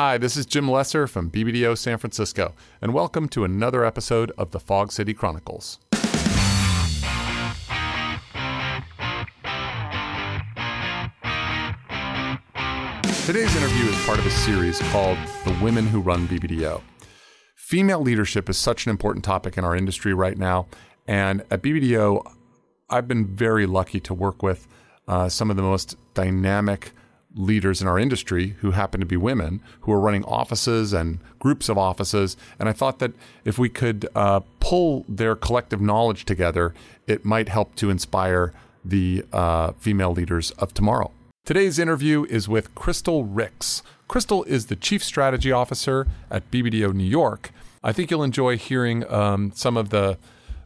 Hi, this is Jim Lesser from BBDO San Francisco, and welcome to another episode of the Fog City Chronicles. Today's interview is part of a series called The Women Who Run BBDO. Female leadership is such an important topic in our industry right now, and at BBDO, I've been very lucky to work with uh, some of the most dynamic leaders in our industry who happen to be women who are running offices and groups of offices. And I thought that if we could uh, pull their collective knowledge together, it might help to inspire the uh, female leaders of tomorrow. Today's interview is with Crystal Rix. Crystal is the Chief Strategy Officer at BBDO New York. I think you'll enjoy hearing um, some of the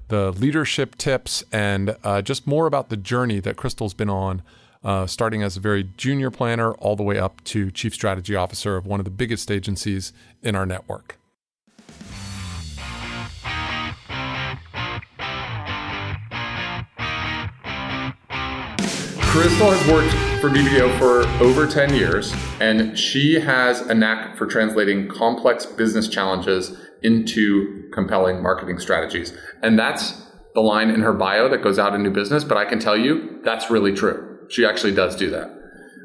the leadership tips and uh, just more about the journey that Crystal's been on uh, starting as a very junior planner all the way up to chief strategy officer of one of the biggest agencies in our network. Crystal has worked for BBDO for over 10 years, and she has a knack for translating complex business challenges into compelling marketing strategies. And that's the line in her bio that goes out in new business, but I can tell you that's really true. She actually does do that.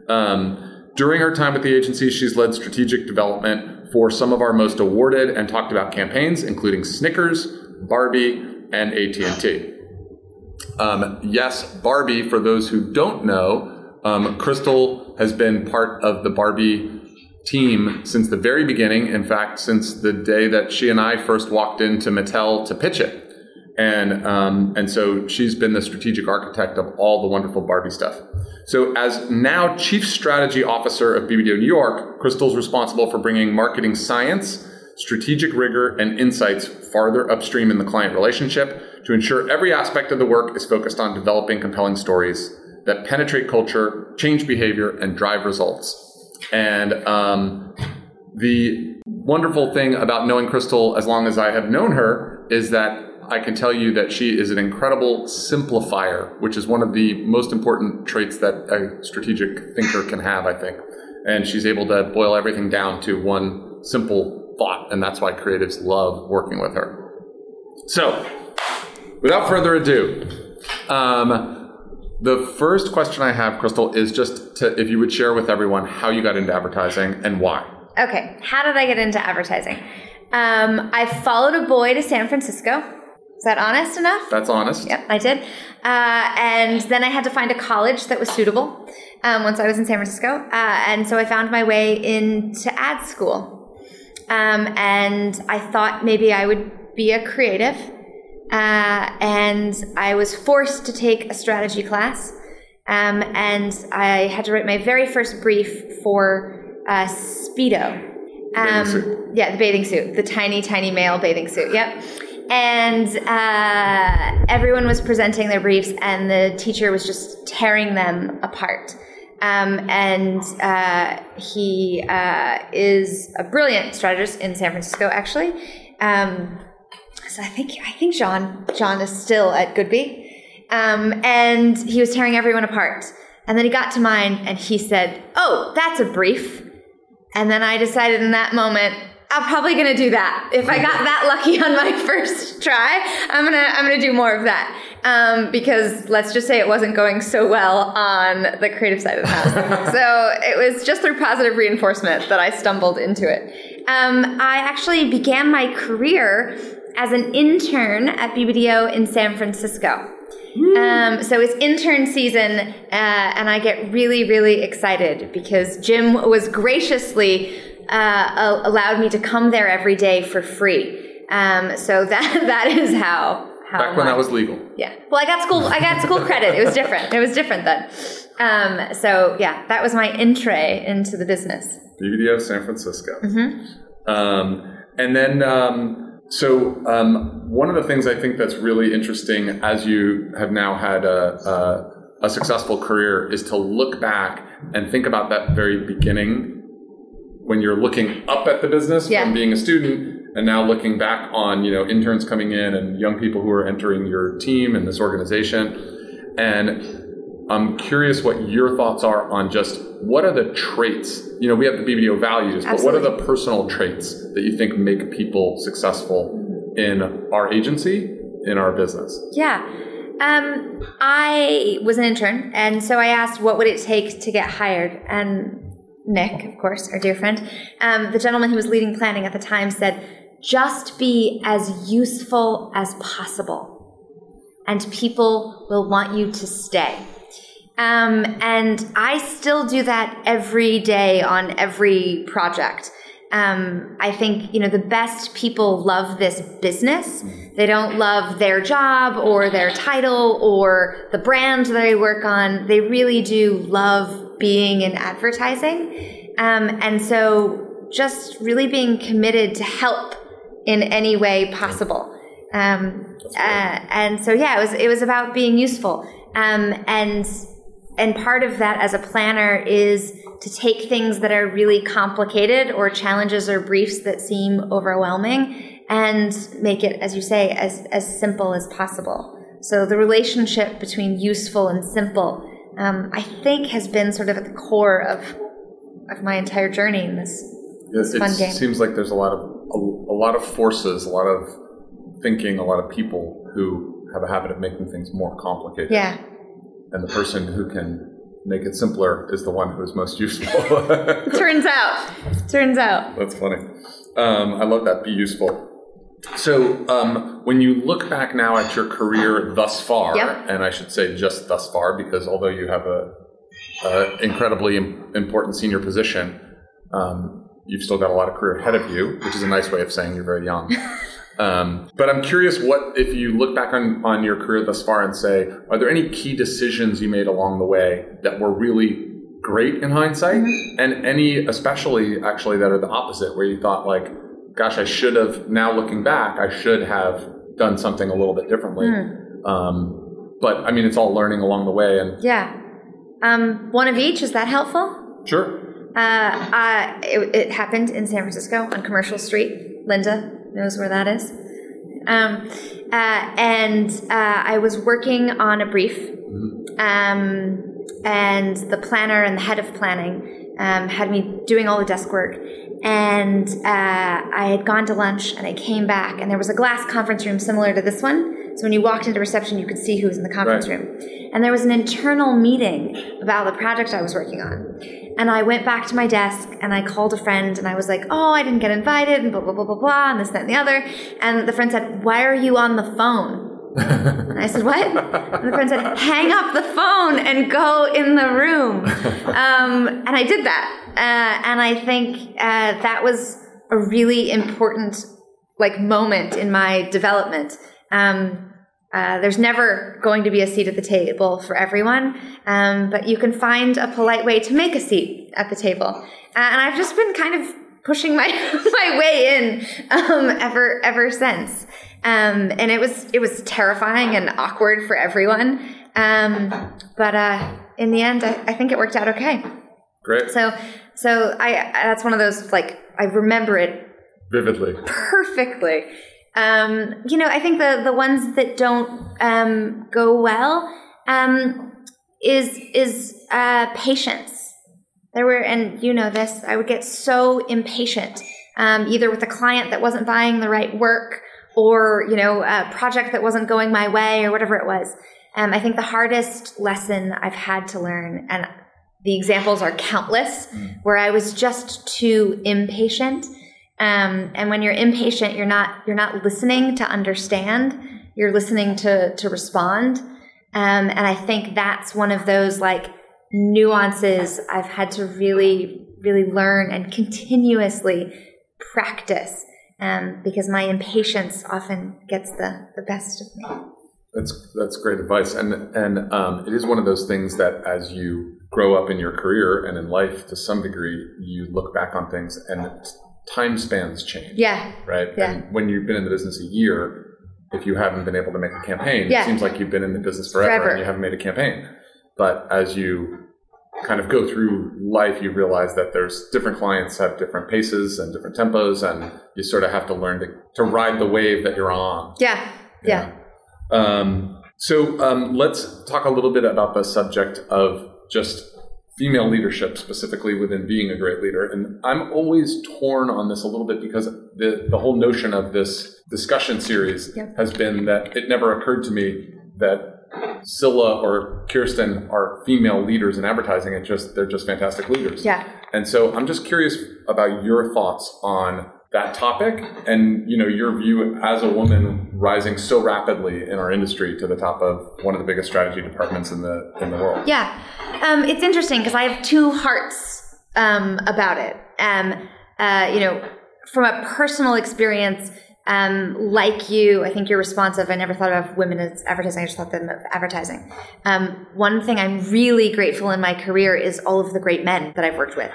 Um, during her time at the agency, she's led strategic development for some of our most awarded and talked about campaigns, including Snickers, Barbie, and AT&T. Um, yes, Barbie. For those who don't know, um, Crystal has been part of the Barbie team since the very beginning. In fact, since the day that she and I first walked into Mattel to pitch it and um, and so she's been the strategic architect of all the wonderful Barbie stuff. So as now chief strategy officer of BBDO New York, Crystal's responsible for bringing marketing science, strategic rigor, and insights farther upstream in the client relationship to ensure every aspect of the work is focused on developing compelling stories that penetrate culture, change behavior, and drive results. And um, the wonderful thing about knowing Crystal as long as I have known her is that I can tell you that she is an incredible simplifier, which is one of the most important traits that a strategic thinker can have, I think. And she's able to boil everything down to one simple thought, and that's why creatives love working with her. So, without further ado, um, the first question I have, Crystal, is just to, if you would share with everyone how you got into advertising and why. Okay, how did I get into advertising? Um, I followed a boy to San Francisco is that honest enough? That's honest. Yep, I did. Uh, and then I had to find a college that was suitable um, once I was in San Francisco. Uh, and so I found my way into ad school. Um, and I thought maybe I would be a creative. Uh, and I was forced to take a strategy class. Um, and I had to write my very first brief for uh, Speedo. Um, yeah, the bathing suit, the tiny, tiny male bathing suit. Yep and uh, everyone was presenting their briefs, and the teacher was just tearing them apart. Um, and uh, he uh, is a brilliant strategist in San Francisco, actually. Um, so I think I think John John is still at Goodby, um, and he was tearing everyone apart. And then he got to mine, and he said, "Oh, that's a brief." And then I decided in that moment, I'm probably gonna do that. If I got that lucky on my first try, I'm gonna I'm gonna do more of that. Um, because let's just say it wasn't going so well on the creative side of the house. so it was just through positive reinforcement that I stumbled into it. Um, I actually began my career as an intern at BBDO in San Francisco. Um, so it's intern season, uh, and I get really, really excited because Jim was graciously uh, allowed me to come there every day for free. Um, so that that is how. how Back when that was legal. Yeah. Well, I got school. I got school credit. It was different. It was different then. Um, so yeah, that was my entree into the business. BBDO San Francisco. Mm-hmm. Um, and then, um, so um, one of the things I think that's really interesting as you have now had a, a, a successful career is to look back and think about that very beginning when you're looking up at the business yeah. from being a student and now looking back on you know interns coming in and young people who are entering your team and this organization and I'm curious what your thoughts are on just what are the traits. You know, we have the BBDO values, but what are the personal traits that you think make people successful in our agency, in our business? Yeah. Um, I was an intern, and so I asked what would it take to get hired, and Nick, of course, our dear friend, um, the gentleman who was leading planning at the time, said, "Just be as useful as possible, and people will want you to stay." Um, and I still do that every day on every project. Um, I think you know the best people love this business. They don't love their job or their title or the brand they work on. They really do love being in advertising, um, and so just really being committed to help in any way possible. Um, uh, and so yeah, it was it was about being useful. Um, and and part of that as a planner is to take things that are really complicated or challenges or briefs that seem overwhelming and make it, as you say, as, as simple as possible. So the relationship between useful and simple, um, I think, has been sort of at the core of of my entire journey in this, this it, fun it game. seems like there's a lot of a, a lot of forces, a lot of thinking, a lot of people who have a habit of making things more complicated. Yeah and the person who can make it simpler is the one who is most useful. Turns out. Turns out. That's funny. Um, I love that. Be useful. So, um, when you look back now at your career thus far, yep. and I should say just thus far, because although you have a, a incredibly important senior position, um, you've still got a lot of career ahead of you, which is a nice way of saying you're very young. Um, but I'm curious what, if you look back on, on your career thus far and say, are there any key decisions you made along the way that were really great in hindsight? Mm-hmm. And any, especially actually, that are the opposite, where you thought, like, gosh, I should have, now looking back, I should have done something a little bit differently. Mm. Um, but I mean, it's all learning along the way. And yeah. Um, one of each, is that helpful? Sure. Uh, uh, it, it happened in San Francisco on Commercial Street. Linda knows where that is. Um, uh, and uh, I was working on a brief, mm-hmm. um, and the planner and the head of planning um, had me doing all the desk work. And uh, I had gone to lunch, and I came back, and there was a glass conference room similar to this one. So when you walked into reception, you could see who was in the conference right. room. And there was an internal meeting about the project I was working on. And I went back to my desk and I called a friend and I was like, oh, I didn't get invited and blah, blah, blah, blah, blah, and this, that, and the other. And the friend said, why are you on the phone? And I said, what? And the friend said, hang up the phone and go in the room. Um, and I did that. Uh, and I think uh, that was a really important like moment in my development. Um, uh, there's never going to be a seat at the table for everyone, um, but you can find a polite way to make a seat at the table. Uh, and I've just been kind of pushing my my way in um, ever ever since. Um, and it was it was terrifying and awkward for everyone. Um, but uh, in the end, I, I, think it worked out okay. Great. So so I that's one of those like I remember it vividly, perfectly. Um, you know, I think the the ones that don't um, go well um, is is uh, patience. There were, and you know this, I would get so impatient, um, either with a client that wasn't buying the right work, or you know, a project that wasn't going my way, or whatever it was. Um, I think the hardest lesson I've had to learn, and the examples are countless, mm. where I was just too impatient um, and when you're impatient, you're not you're not listening to understand. You're listening to to respond. Um, and I think that's one of those like nuances I've had to really really learn and continuously practice um, because my impatience often gets the the best of me. That's that's great advice, and and um, it is one of those things that as you grow up in your career and in life, to some degree, you look back on things and time spans change. Yeah. Right. Yeah. And when you've been in the business a year, if you haven't been able to make a campaign, yeah. it seems like you've been in the business forever, forever, and you haven't made a campaign. But as you kind of go through life, you realize that there's different clients have different paces and different tempos, and you sort of have to learn to, to ride the wave that you're on. Yeah. Yeah. yeah. Um, So um, let's talk a little bit about the subject of just female leadership, specifically within being a great leader. And I'm always torn on this a little bit because the, the whole notion of this discussion series Yep. has been that it never occurred to me that Scylla or Kirsten are female leaders in advertising. It just they're just fantastic leaders. Yeah. And so I'm just curious about your thoughts on that topic and you know your view as a woman rising so rapidly in our industry to the top of one of the biggest strategy departments in the in the world. Yeah, um, it's interesting because I have two hearts um, about it. Um, uh, you know, from a personal experience, um, like you, I think you're responsive. I never thought of women as advertising. I just thought them of advertising. Um, one thing I'm really grateful in my career is all of the great men that I've worked with.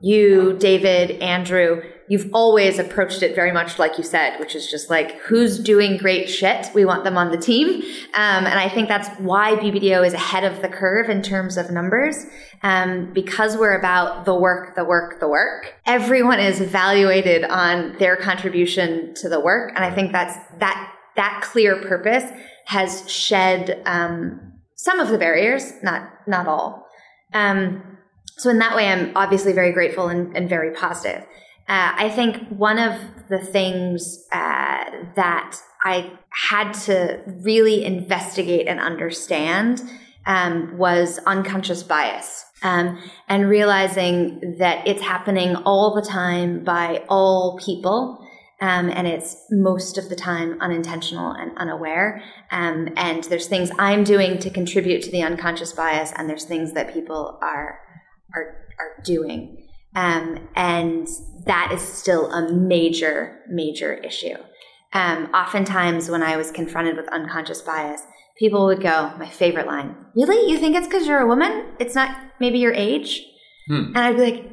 You, David, Andrew. You've always approached it very much like you said, which is just like, who's doing great shit? We want them on the team. Um, and I think that's why BBDO is ahead of the curve in terms of numbers. Um, because we're about the work, the work, the work. Everyone is evaluated on their contribution to the work. And I think that's that, that clear purpose has shed, um, some of the barriers, not, not all. Um, so in that way, I'm obviously very grateful and, and very positive. Uh, I think one of the things uh, that I had to really investigate and understand um, was unconscious bias. Um, and realizing that it's happening all the time by all people. Um, and it's most of the time unintentional and unaware. Um, and there's things I'm doing to contribute to the unconscious bias, and there's things that people are are are doing. Um, and that is still a major, major issue. Um, oftentimes, when I was confronted with unconscious bias, people would go, My favorite line, Really? You think it's because you're a woman? It's not maybe your age? Hmm. And I'd be like,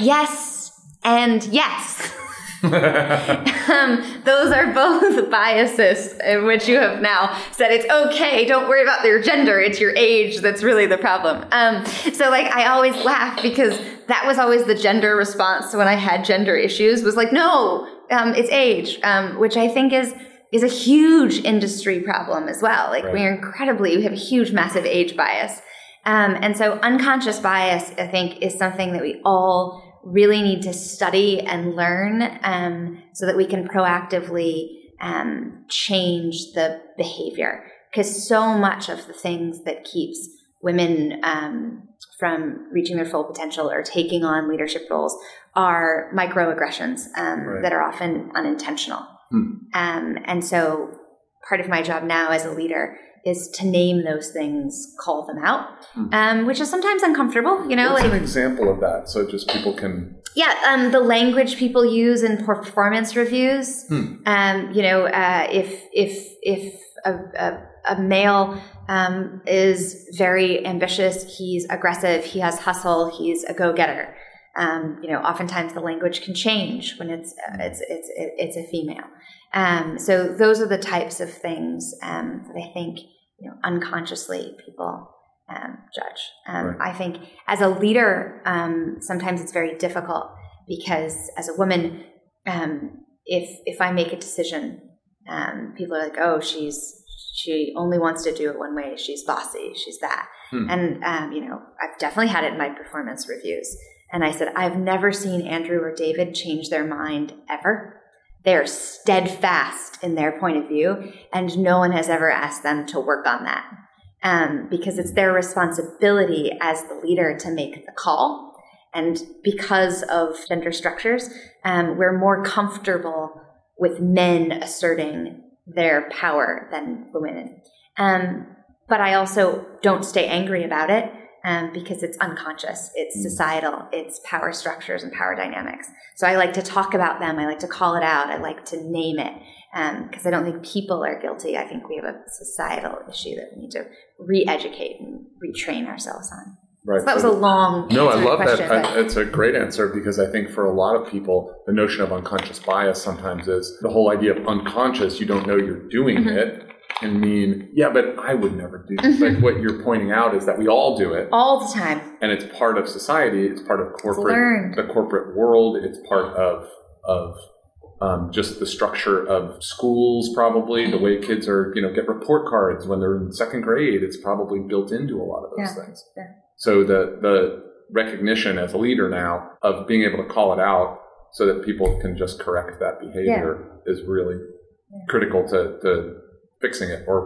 Yes, and yes. um, those are both biases in which you have now said it's okay. Don't worry about your gender. It's your age that's really the problem. Um, so like I always laugh because that was always the gender response when I had gender issues was like, no, um, it's age, um, which I think is is a huge industry problem as well. Like Right. we're incredibly, we have a huge, massive age bias. Um, and so unconscious bias, I think, is something that we all really need to study and learn um, so that we can proactively um, change the behavior. Because so much of the things that keeps women um, from reaching their full potential or taking on leadership roles are microaggressions um, Right. that are often unintentional. Hmm. Um, and so part of my job now as a leader is to name those things, call them out, Hmm. um, which is sometimes uncomfortable, you know, What's like an example of that? So just people can. yeah, um, the language people use in performance reviews. Hmm. Um, you know, uh, if if if a, a, a male um, is very ambitious, he's aggressive, he has hustle, he's a go getter. Um, you know, oftentimes the language can change when it's uh, it's it's it's a female. Um, so those are the types of things um, that I think you know unconsciously people um, judge. Um, Right. I think as a leader, um, sometimes it's very difficult because as a woman, um, if if I make a decision, um, people are like, "Oh, she's she only wants to do it one way. She's bossy. She's that." Hmm. And um, you know, I've definitely had it in my performance reviews. And I said, I've never seen Andrew or David change their mind ever. They're steadfast in their point of view, and no one has ever asked them to work on that um, because it's their responsibility as the leader to make the call. And because of gender structures, um, we're more comfortable with men asserting their power than women. Um, but I also don't stay angry about it um, because it's unconscious, it's Mm. societal, it's power structures and power dynamics. So I like to talk about them. I like to call it out. I like to name it because I don't think people are guilty. I think we have a societal issue that we need to re-educate and retrain ourselves on. Right. So that was a long No, I love question, that. I, it's a great answer because I think for a lot of people, the notion of unconscious bias sometimes is the whole idea of unconscious, you don't know you're doing Mhm. it, can mean, yeah, but I would never do Mhm. Like what you're pointing out is that we all do it all the time. and it's part of society, it's part of corporate, the corporate world, it's part of, of, um, just the structure of schools, probably the way kids are, you know, get report cards when they're in second grade. It's probably built into a lot of those Yeah, things. yeah. So the the recognition as a leader now of being able to call it out so that people can just correct that behavior is really Yeah. critical to, to fixing it or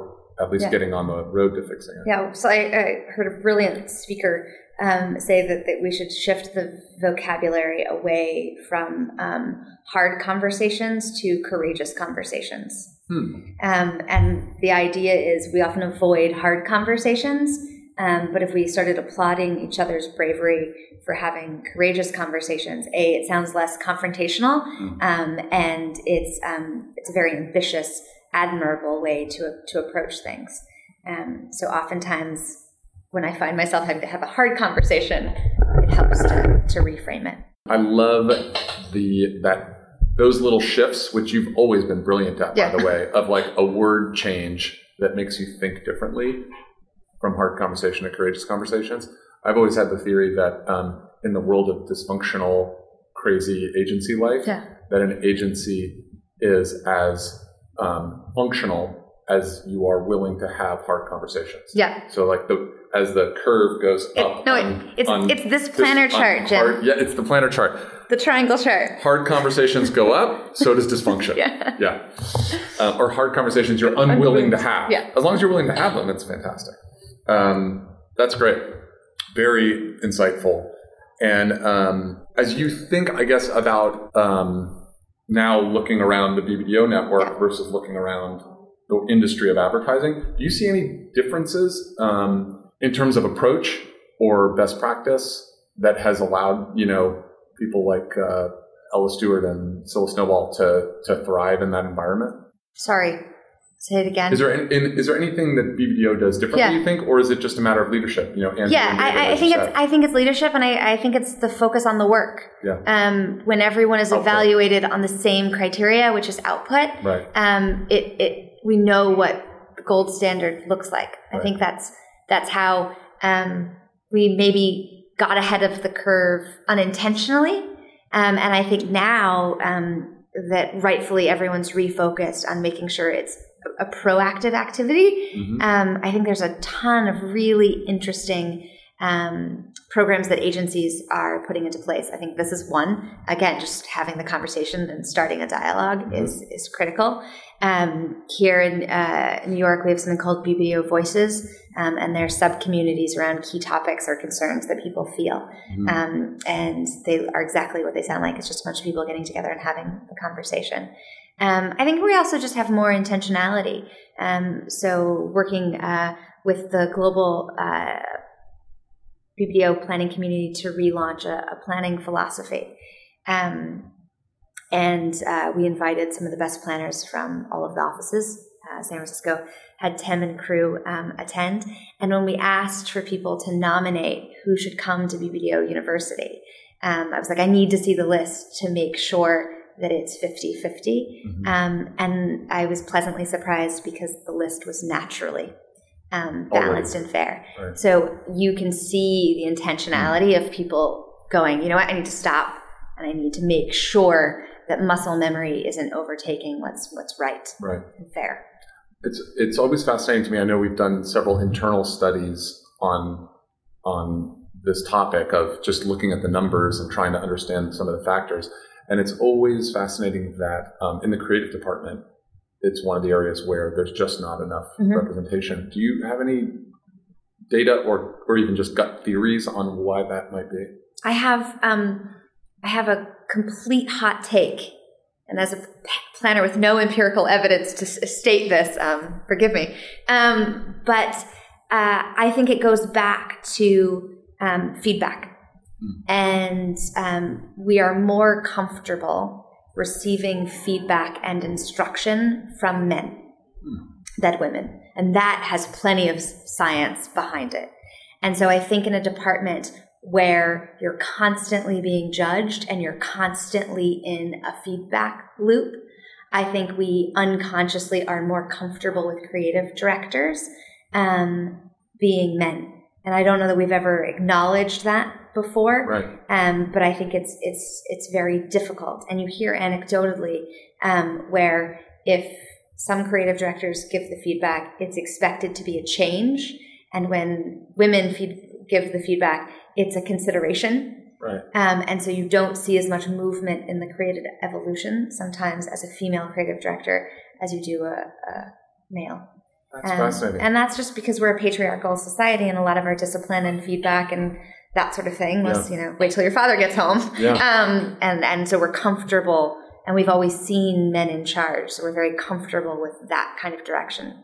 at least Yeah. getting on the road to fixing it. Yeah, so I, I heard a brilliant speaker um, say that, that we should shift the vocabulary away from um, hard conversations to courageous conversations. Hmm. Um, and the idea is we often avoid hard conversations, um, but if we started applauding each other's bravery for having courageous conversations, a it sounds less confrontational, Mhm. um, and it's um, it's a very ambitious, admirable way to to approach things. Um, so oftentimes, when I find myself having to have a hard conversation, it helps to, to reframe it. I love the that those little shifts, which you've always been brilliant at, Yeah. by the way, of like a word change that makes you think differently from hard conversation to courageous conversations. I've always had the theory that um, in the world of dysfunctional, crazy agency life, Yeah. that an agency is as um, functional as you are willing to have hard conversations. Yeah. So like the as the curve goes It, up. no, on- it's on it's this this- planner on chart, Jim. hard- yeah, it's the planner chart. The triangle chart. Hard conversations go up, so does dysfunction. Yeah. Yeah. Uh, or hard conversations you're unwilling to have. Yeah. As long as you're willing to have them, it's fantastic. Um, that's great. Very insightful. And um, as you think, I guess, about um, now looking around the BBDO network versus looking around the industry of advertising, do you see any differences um, in terms of approach or best practice that has allowed, you know, people like uh, Ella Stewart and Scylla Snowball to, to thrive in that environment? Sorry. Say it again. Is there in, is there anything that BBDO does differently? Yeah. You think, or is it just a matter of leadership? You know, Andrew yeah, and I, I think you it's. I think it's leadership, and I, I think it's the focus on the work. Yeah. Um, when everyone is Output. evaluated on the same criteria, which is output, right. um, it, it we know what gold standard looks like. I Right. think that's that's how um, we maybe got ahead of the curve unintentionally, um, and I think now um, that rightfully everyone's refocused on making sure it's a, proactive activity. Mhm. Um, I think there's a ton of really interesting um, programs that agencies are putting into place. I think this is one. Again, just having the conversation and starting a dialog Mhm. is is critical. Um, here in uh, New York, we have something called BBDO Voices, um, and they're sub communities around key topics or concerns that people feel. Mhm. Um, and they are exactly what they sound like. It's just a bunch of people getting together and having a conversation. Um, I think we also just have more intentionality. Um, so working uh, with the global uh, planning community to relaunch a, a planning philosophy. Um, and uh, we invited some of the best planners from all of the offices. Uh, San Francisco had Tim and crew um, attend. And when we asked for people to nominate who should come to BBDO University, um, I was like, I need to see the list to make sure that it's 50 50. Mhm. Um, and I was pleasantly surprised because the list was naturally um, balanced and fair. Right. So you can see the intentionality of people going, you know what, I need to stop and I need to make sure that muscle memory isn't overtaking what's what's right Right. and fair. It's it's always fascinating to me. I know we've done several internal studies on on this topic of just looking at the numbers and trying to understand some of the factors. And it's always fascinating that um, in the creative department, it's one of the areas where there's just not enough Mhm. representation. Do you have any data or or even just gut theories on why that might be? I have um, I have a complete hot take, and as a p- planner with no empirical evidence to s- state this, um, forgive me. Um, but uh, I think it goes back to um, feedback, and um, we are more comfortable receiving feedback and instruction from men than women, and that has plenty of science behind it. And so I think in a department where you're constantly being judged and you're constantly in a feedback loop, I think we unconsciously are more comfortable with creative directors um, being men and I don't know that we've ever acknowledged that before. Right. Um, but I think it's it's it's very difficult, and you hear anecdotally um, where if some creative directors give the feedback, it's expected to be a change, and when women feed, give the feedback, it's a consideration. Right. Um, and so you don't see as much movement in the creative evolution sometimes as a female creative director as you do a, a male. That's Um, fascinating. And that's just because we're a patriarchal society and a lot of our discipline and feedback and that sort of thing was, Yeah. you know, wait till your father gets home. Yeah. Um, and, and so we're comfortable and we've always seen men in charge. So we're very comfortable with that kind of direction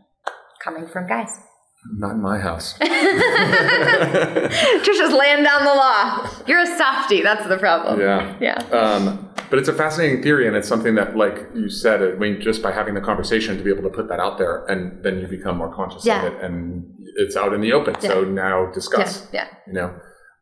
coming from guys. Not in my house. Trisha's laying down the law. You're a softie. That's the problem. yeah. Yeah. Um, but it's a fascinating theory, and it's something that, like you said, I mean, just by having the conversation to be able to put that out there, and then you become more conscious Yeah. of it, and it's out in the open. So now discuss. Yeah. You know.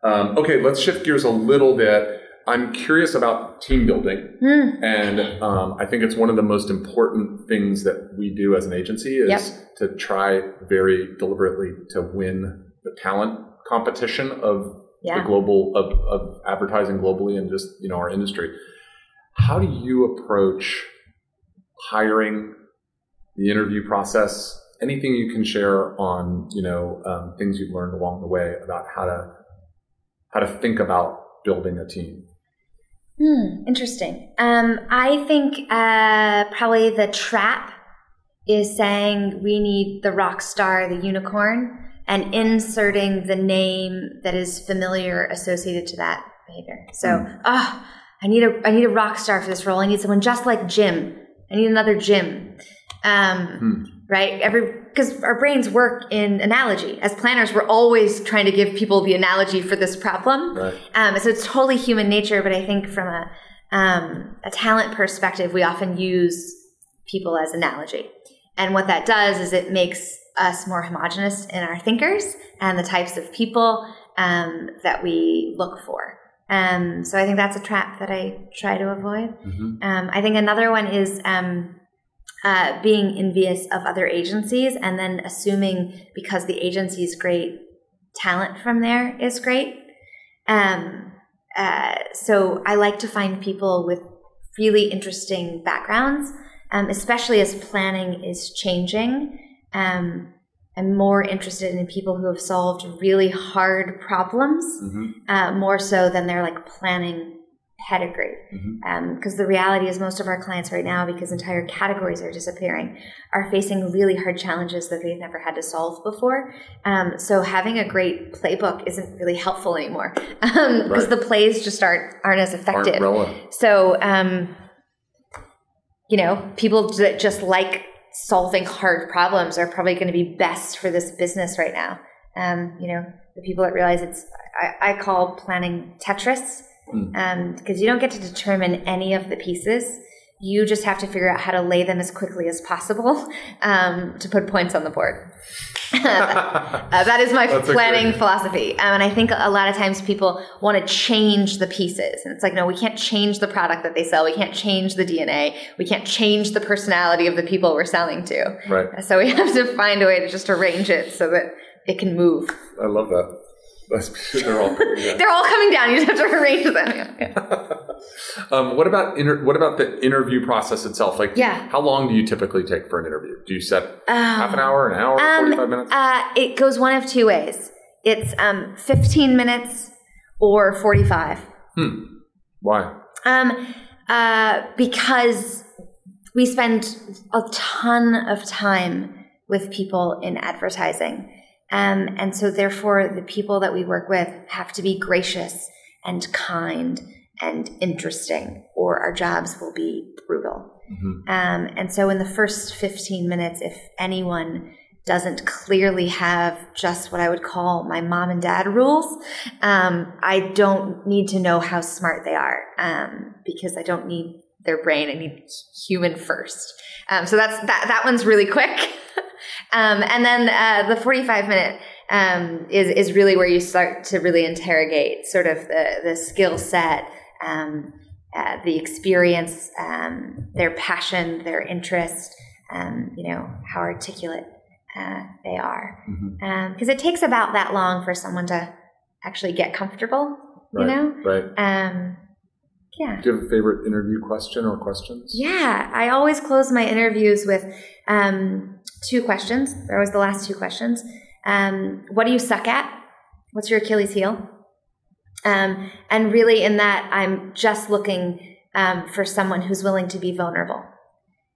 Um, okay, let's shift gears a little bit. I'm curious about team building, Hmm. and um, I think it's one of the most important things that we do as an agency is Yep. to try very deliberately to win the talent competition of the global of, of advertising globally and just you know our industry. How do you approach hiring, the interview process? Anything you can share on you know um, things you've learned along the way about how to how to think about building a team. Hmm, interesting. Um, I think uh, probably the trap is saying we need the rock star, the unicorn, and inserting the name that is familiar associated to that behavior. So, ah, I need a I need a rock star for this role. I need someone just like Jim. I need another Jim. Um, Hmm. Right? Every because our brains work in analogy. As planners, we're always trying to give people the analogy for this problem. Right. Um, so it's totally human nature, but I think from a um, a talent perspective, we often use people as analogy, and what that does is it makes us more homogenous in our thinkers and the types of people um, that we look for. Um, so I think that's a trap that I try to avoid. Mhm. Um, I think another one is um, uh, being envious of other agencies and then assuming because the agency's great, talent from there is great. Um, uh, so I like to find people with really interesting backgrounds, um, especially as planning is changing. Um, I'm more interested in people who have solved really hard problems Mhm. uh, more so than their like planning pedigree. Because the reality is, most of our clients right now, because entire categories are disappearing, are facing really hard challenges that they've never had to solve before. Um, so having a great playbook isn't really helpful anymore because Right. the plays just aren't aren't as effective. Aren't. So, um, you know, people that just like solving hard problems are probably going to be best for this business right now. Um, you know, the people that realize it's, I, I call planning Tetris, because you don't get to determine any of the pieces. You just have to figure out how to lay them as quickly as possible um, to put points on the board. Uh, that is my planning great- philosophy. Um, and I think a lot of times people want to change the pieces. And it's like, no, we can't change the product that they sell. We can't change the DNA. We can't change the personality of the people we're selling to. Right. So we have to find a way to just arrange it so that it can move. I love that. They're all yeah. They're all coming down. You just have to arrange them. Yeah. Um, what about inter- what about the interview process itself? Like, Yeah. how long do you typically take for an interview? Do you set Um, half an hour, an hour, Um, forty five minutes? Uh, it goes one of two ways. It's um, 15 minutes or 45. hmm. Why? Um, uh, because we spend a ton of time with people in advertising. Um, and so, therefore, the people that we work with have to be gracious and kind and interesting, or our jobs will be brutal. Mhm. Um, and so, in the first 15 minutes, if anyone doesn't clearly have just what I would call my mom and dad rules, um, I don't need to know how smart they are um, because I don't need their brain. I need human first. Um, so that's that. That one's really quick. um, and then uh, the 45 minute um, is is really where you start to really interrogate sort of the the skill set. Um, uh, the experience, um, their passion, their interest, um, you know, how articulate uh, they are. Because it takes about that long for someone to actually get comfortable, Right. you know? Right. Um, yeah. Do you have a favorite interview question or questions? Yeah, I always close my interviews with um, two questions. They're always the last two questions. Um, what do you suck at? What's your Achilles heel? Um, and really, in that, I'm just looking um, for someone who's willing to be vulnerable.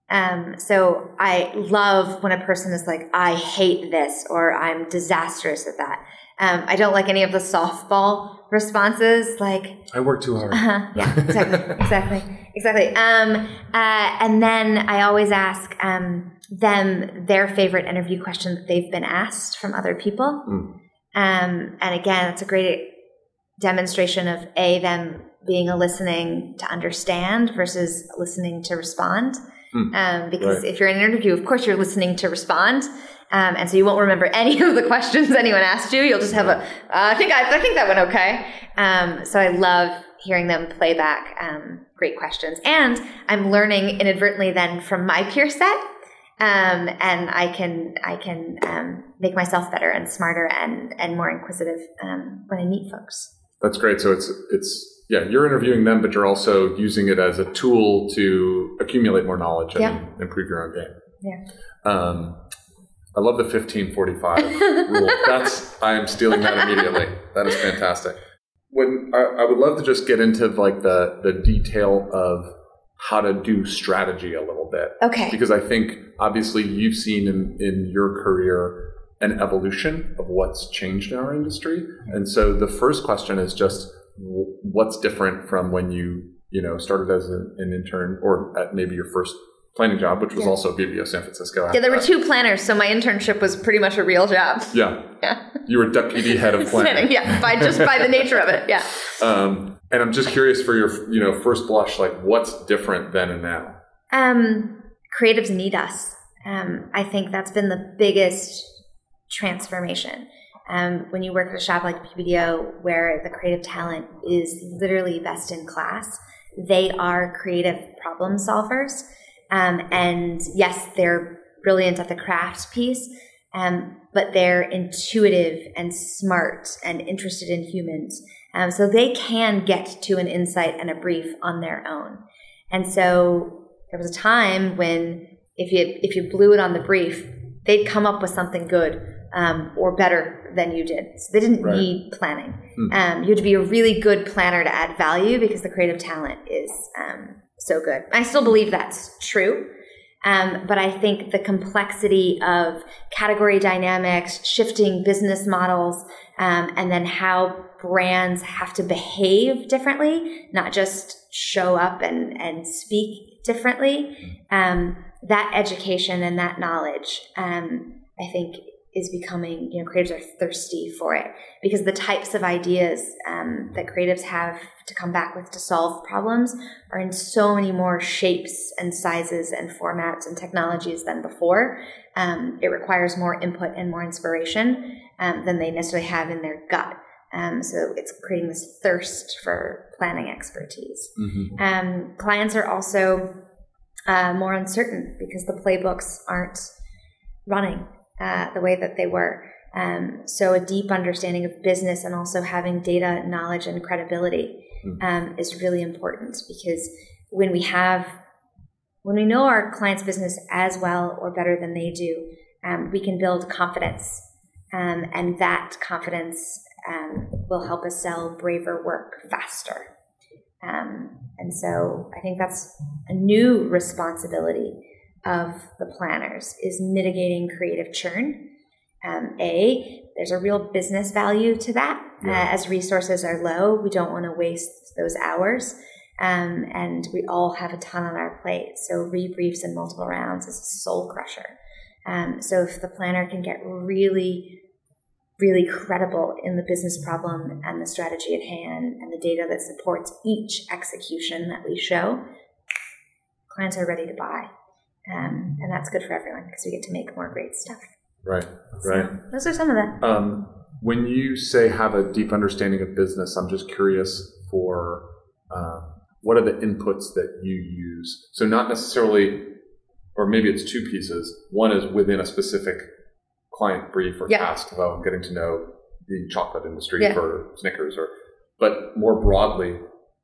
Um, so I love when a person is like, I hate this or I'm disastrous at that. Um, I don't like any of the softball responses like, I work too hard. uh-huh. Yeah, exactly, exactly, exactly. Um, uh, and then I always ask um, them their favorite interview question that they've been asked from other people. Mm. Um, and again, it's a great demonstration of a them being a listening to understand versus listening to respond. Hmm. Um, because Right. if you're in an interview, of course you're listening to respond, um, and so you won't remember any of the questions anyone asked you. You'll just have a, uh, I think I, I think that went okay. Um, so I love hearing them play back um, great questions, and I'm learning inadvertently then from my peer set, um, and I can I can um, make myself better and smarter and and more inquisitive um, when I meet folks. That's great. So it's it's yeah, you're interviewing them, but you're also using it as a tool to accumulate more knowledge and Yeah. improve your own game. Yeah. Um, I love the 1545 rule. That's I am stealing that immediately. That is fantastic. When I, I would love to just get into like the the detail of how to do strategy a little bit Okay. because I think obviously you've seen in, in your career an evolution of what's changed in our industry. Mm-hmm. And so the first question is just what's different from when you, you know, started as an, an intern or at maybe your first planning job, which was Yeah. also BBDO San Francisco. Yeah, there were two planners, so my internship was pretty much a real job. Yeah. Yeah. You were deputy head of planning. yeah, by just by the nature of it. Yeah. Um, and I'm just curious for your, you know, first blush, like what's different then and now? Um, creatives need us. Um, I think that's been the biggest transformation. Um, when you work at a shop like BBDO, where the creative talent is literally best in class, they are creative problem solvers. Um, and yes, they're brilliant at the craft piece, um, but they're intuitive and smart and interested in humans. Um, so they can get to an insight and a brief on their own. And so there was a time when if you if you blew it on the brief, they'd come up with something good um, or better than you did. So they didn't Right. need planning. Um, you had to be a really good planner to add value because the creative talent is um, so good. I still believe that's true. Um, but I think the complexity of category dynamics, shifting business models, um, and then how brands have to behave differently, not just show up and, and speak differently. Um, that education and that knowledge, um, I think, is becoming, you know, creatives are thirsty for it because the types of ideas um, that creatives have to come back with to solve problems are in so many more shapes and sizes and formats and technologies than before. Um, it requires more input and more inspiration um, than they necessarily have in their gut. Um, so it's creating this thirst for planning expertise. Mm-hmm. Um, clients are also uh, more uncertain because the playbooks aren't running uh, the way that they were. Um, so a deep understanding of business and also having data knowledge and credibility Hmm. um, is really important because when we have when we know our client's business as well or better than they do, um, we can build confidence, um, and that confidence um, will help us sell braver work faster. Um, and so I think that's a new responsibility of the planners is mitigating creative churn. Um, a, there's a real business value to that. Uh, as resources are low, we don't want to waste those hours. Um, and we all have a ton on our plate. So rebriefs and multiple rounds is a soul crusher. Um, so if the planner can get really, really credible in the business problem and the strategy at hand and the data that supports each execution that we show, clients are ready to buy. Um, and that's good for everyone because we get to make more great stuff. Right. So Right. those are some of them. Um, when you say have a deep understanding of business, I'm just curious for um, what are the inputs that you use? So not necessarily, or maybe it's two pieces. One is within a specific client brief or Yeah. task. Well, I'm getting to know the chocolate industry Yeah. for Snickers, or but more broadly,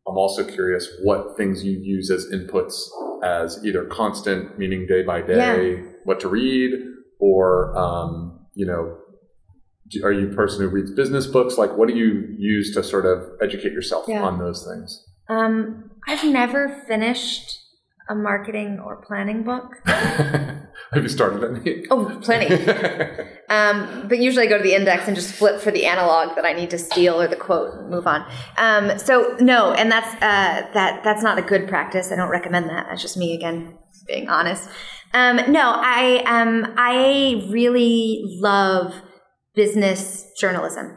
I'm also curious what things you use as inputs as either constant, meaning day by day, what to read, or um, you know, are you a person who reads business books? Like, what do you use to sort of educate yourself Yeah. on those things? Um, I've never finished a marketing or planning book. Have you started any? Oh, plenty. Um, but usually I go to the index and just flip for the analog that I need to steal or the quote and move on. Um, so no, and that's uh, that that's not a good practice. I don't recommend that. That's just me again being honest. Um, no, I um, I really love business journalism.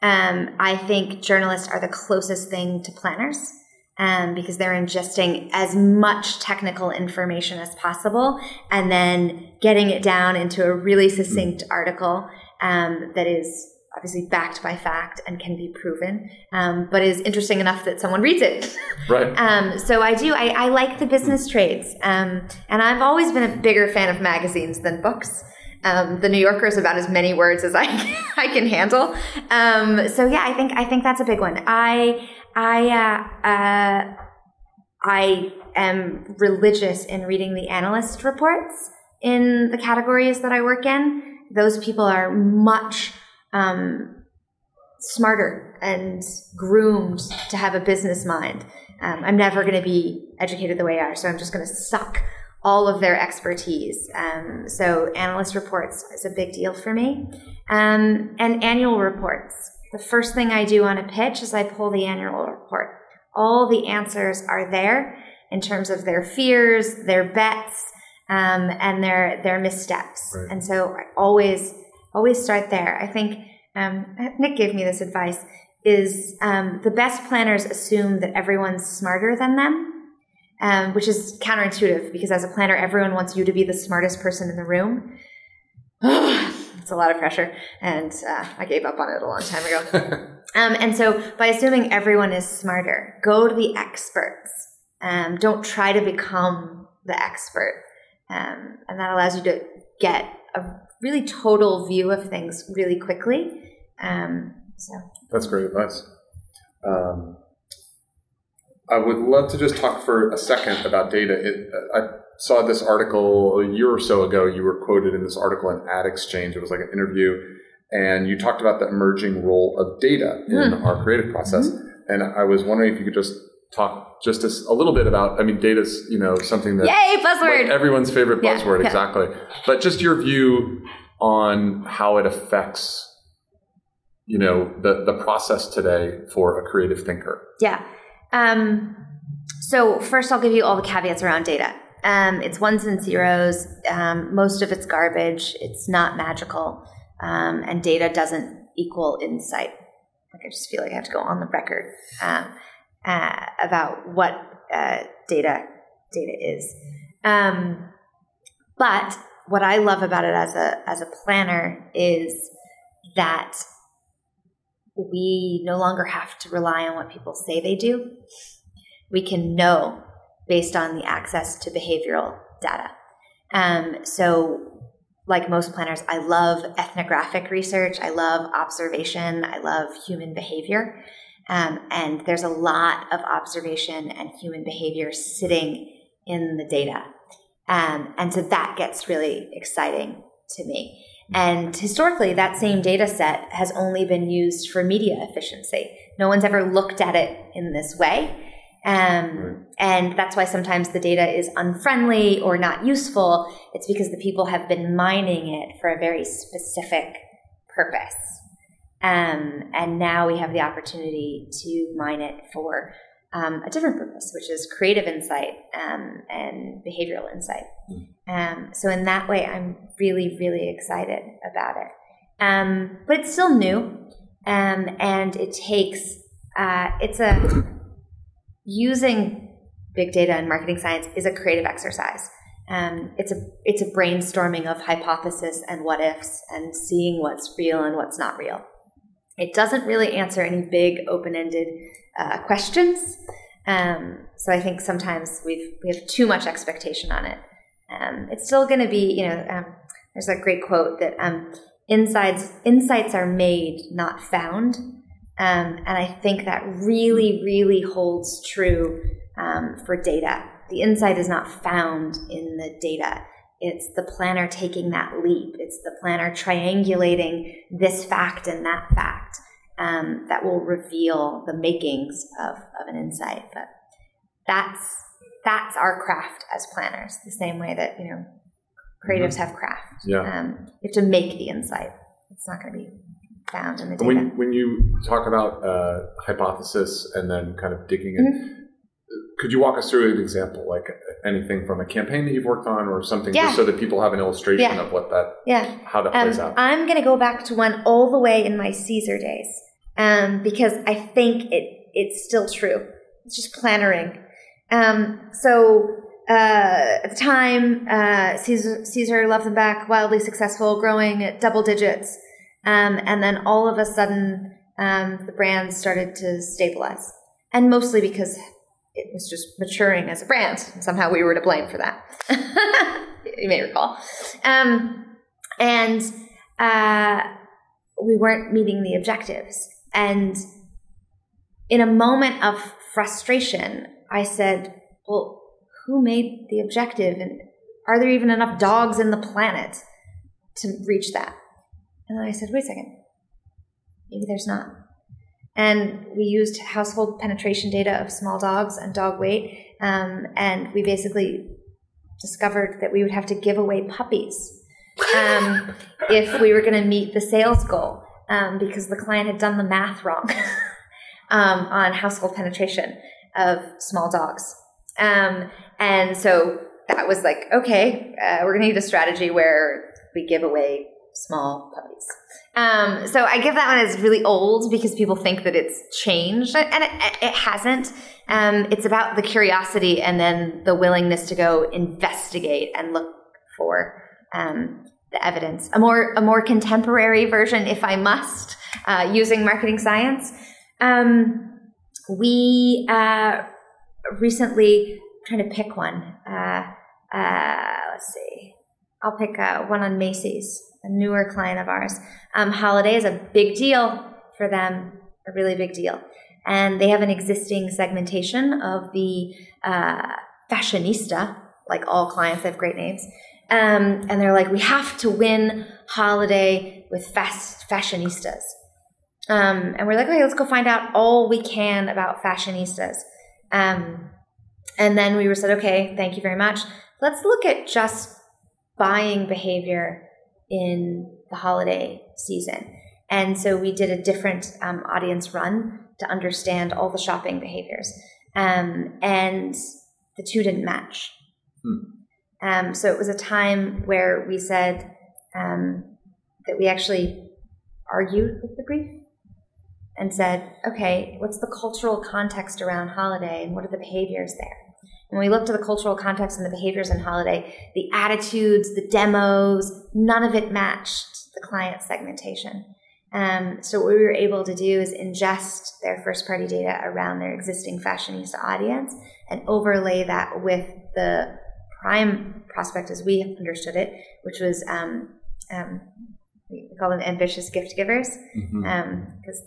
Um, I think journalists are the closest thing to planners um, because they're ingesting as much technical information as possible and then getting it down into a really succinct article um, that is obviously backed by fact and can be proven, um, but is interesting enough that someone reads it. right. Um, so I do. I, I like the business trades, um, and I've always been a bigger fan of magazines than books. Um, the New Yorker is about as many words as I I can handle. Um, so yeah, I think I think that's a big one. I I uh, uh, I am religious in reading the analyst reports in the categories that I work in. Those people are much um, smarter and groomed to have a business mind. Um, I'm never going to be educated the way they are, so I'm just going to suck all of their expertise. Um, so analyst reports is a big deal for me, um, and annual reports. The first thing I do on a pitch is I pull the annual report. All the answers are there in terms of their fears, their bets, um, and their their missteps. Right. And so I always always start there. I think um, Nick gave me this advice: is um, the best planners assume that everyone's smarter than them, um, which is counterintuitive because as a planner, everyone wants you to be the smartest person in the room. it's a lot of pressure, and uh, I gave up on it a long time ago. Um, and so, by assuming everyone is smarter, go to the experts. Um, don't try to become the expert. Um, and that allows you to get a really total view of things really quickly. Um, so, That's great advice. Um, I would love to just talk for a second about data. It, I saw this article a year or so ago. You were quoted in this article in Ad Exchange. It was like an interview, and you talked about the emerging role of data in Hmm. our creative process. And I was wondering if you could just talk just a little bit about. I mean, data's you know something that yay, buzzword! like everyone's favorite Yeah, buzzword, yeah. exactly. But just your view on how it affects, you know, the the process today for a creative thinker. Yeah. Um, so first, I'll give you all the caveats around data. Um, it's ones and zeros. Um, most of it's garbage. It's not magical, um, and data doesn't equal insight. Like I just feel like I have to go on the record um, uh, about what uh, data data is. Um, but what I love about it as a as a planner is that we no longer have to rely on what people say they do. We can know based on the access to behavioral data. Um, so, like most planners, I love ethnographic research. I love observation. I love human behavior. Um, and there's a lot of observation and human behavior sitting in the data. Um, and so that gets really exciting to me. And historically, that same data set has only been used for media efficiency. No one's ever looked at it in this way. Um, Right. And that's why sometimes the data is unfriendly or not useful. It's because the people have been mining it for a very specific purpose. Um, and now we have the opportunity to mine it for um, a different purpose, which is creative insight um, and behavioral insight. Um, so in that way, I'm really, really excited about it. Um, but it's still new, um, and it takes uh, it's a using big data and marketing science is a creative exercise. Um, it's a it's a brainstorming of hypothesis and what ifs and seeing what's real and what's not real. It doesn't really answer any big open ended uh, questions. Um, so I think sometimes we've we have too much expectation on it. Um, it's still going to be, you know, um, there's a great quote that um, insides insights are made, not found. Um, and I think that really, really holds true um, for data. The insight is not found in the data. It's the planner taking that leap. It's the planner triangulating this fact and that fact um, that will reveal the makings of, of an insight. But that's that's our craft as planners, the same way that you know creatives mm-hmm. have craft. Yeah, um, you have to make the insight. It's not going to be found in the data. When when you talk about uh, hypothesis and then kind of digging in. Mm-hmm. Could you walk us through an example, like anything from a campaign that you've worked on, or something, yeah. just so that people have an illustration yeah. of what that, yeah, how that plays um, out? I'm going to go back to one all the way in my Cesar days, um, because I think it it's still true. It's just plannering. Um, so uh, at the time, uh, Cesar, Cesar Back, wildly successful, growing at double digits. Um, and then all of a sudden, um, the brand started to stabilize. And mostly because it was just maturing as a brand. Somehow we were to blame for that. you may recall. Um, and uh, we weren't meeting the objectives. And in a moment of frustration, I said, Well, who made the objective? And are there even enough dogs in the planet to reach that? And then I said, Wait a second. Maybe there's not. And we used household penetration data of small dogs and dog weight. Um, and we basically discovered that we would have to give away puppies um, if we were going to meet the sales goal um, because the client had done the math wrong um, on household penetration of small dogs. Um, and so that was like, okay, uh, we're going to need a strategy where we give away small puppies. Um, so I give that one as really old because people think that it's changed, and it, it hasn't. Um, it's about the curiosity and then the willingness to go investigate and look for um, the evidence. A more a more contemporary version, if I must, uh, using marketing science. Um, we uh, recently trying to pick one. Uh, uh, let's see. I'll pick uh, one on Macy's, a newer client of ours. Um, holiday is a big deal for them, a really big deal. And they have an existing segmentation of the uh, fashionista, like all clients have great names. Um, and they're like, we have to win holiday with fast fashionistas. Um, and we're like, okay, let's go find out all we can about fashionistas. Um, and then we were said, okay, thank you very much. Let's look at just buying behavior in the holiday season. And so we did a different um, audience run to understand all the shopping behaviors. Um, and the two didn't match. Hmm. Um, so it was a time where we said um, that we actually argued with the brief and said, okay, what's the cultural context around holiday and what are the behaviors there? When we looked at the cultural context and the behaviors in holiday, the attitudes, the demos, none of it matched the client segmentation. Um, so what we were able to do is ingest their first party data around their existing fashionista audience and overlay that with the prime prospect as we understood it, which was um, um, we call them ambitious gift givers because mm-hmm. um,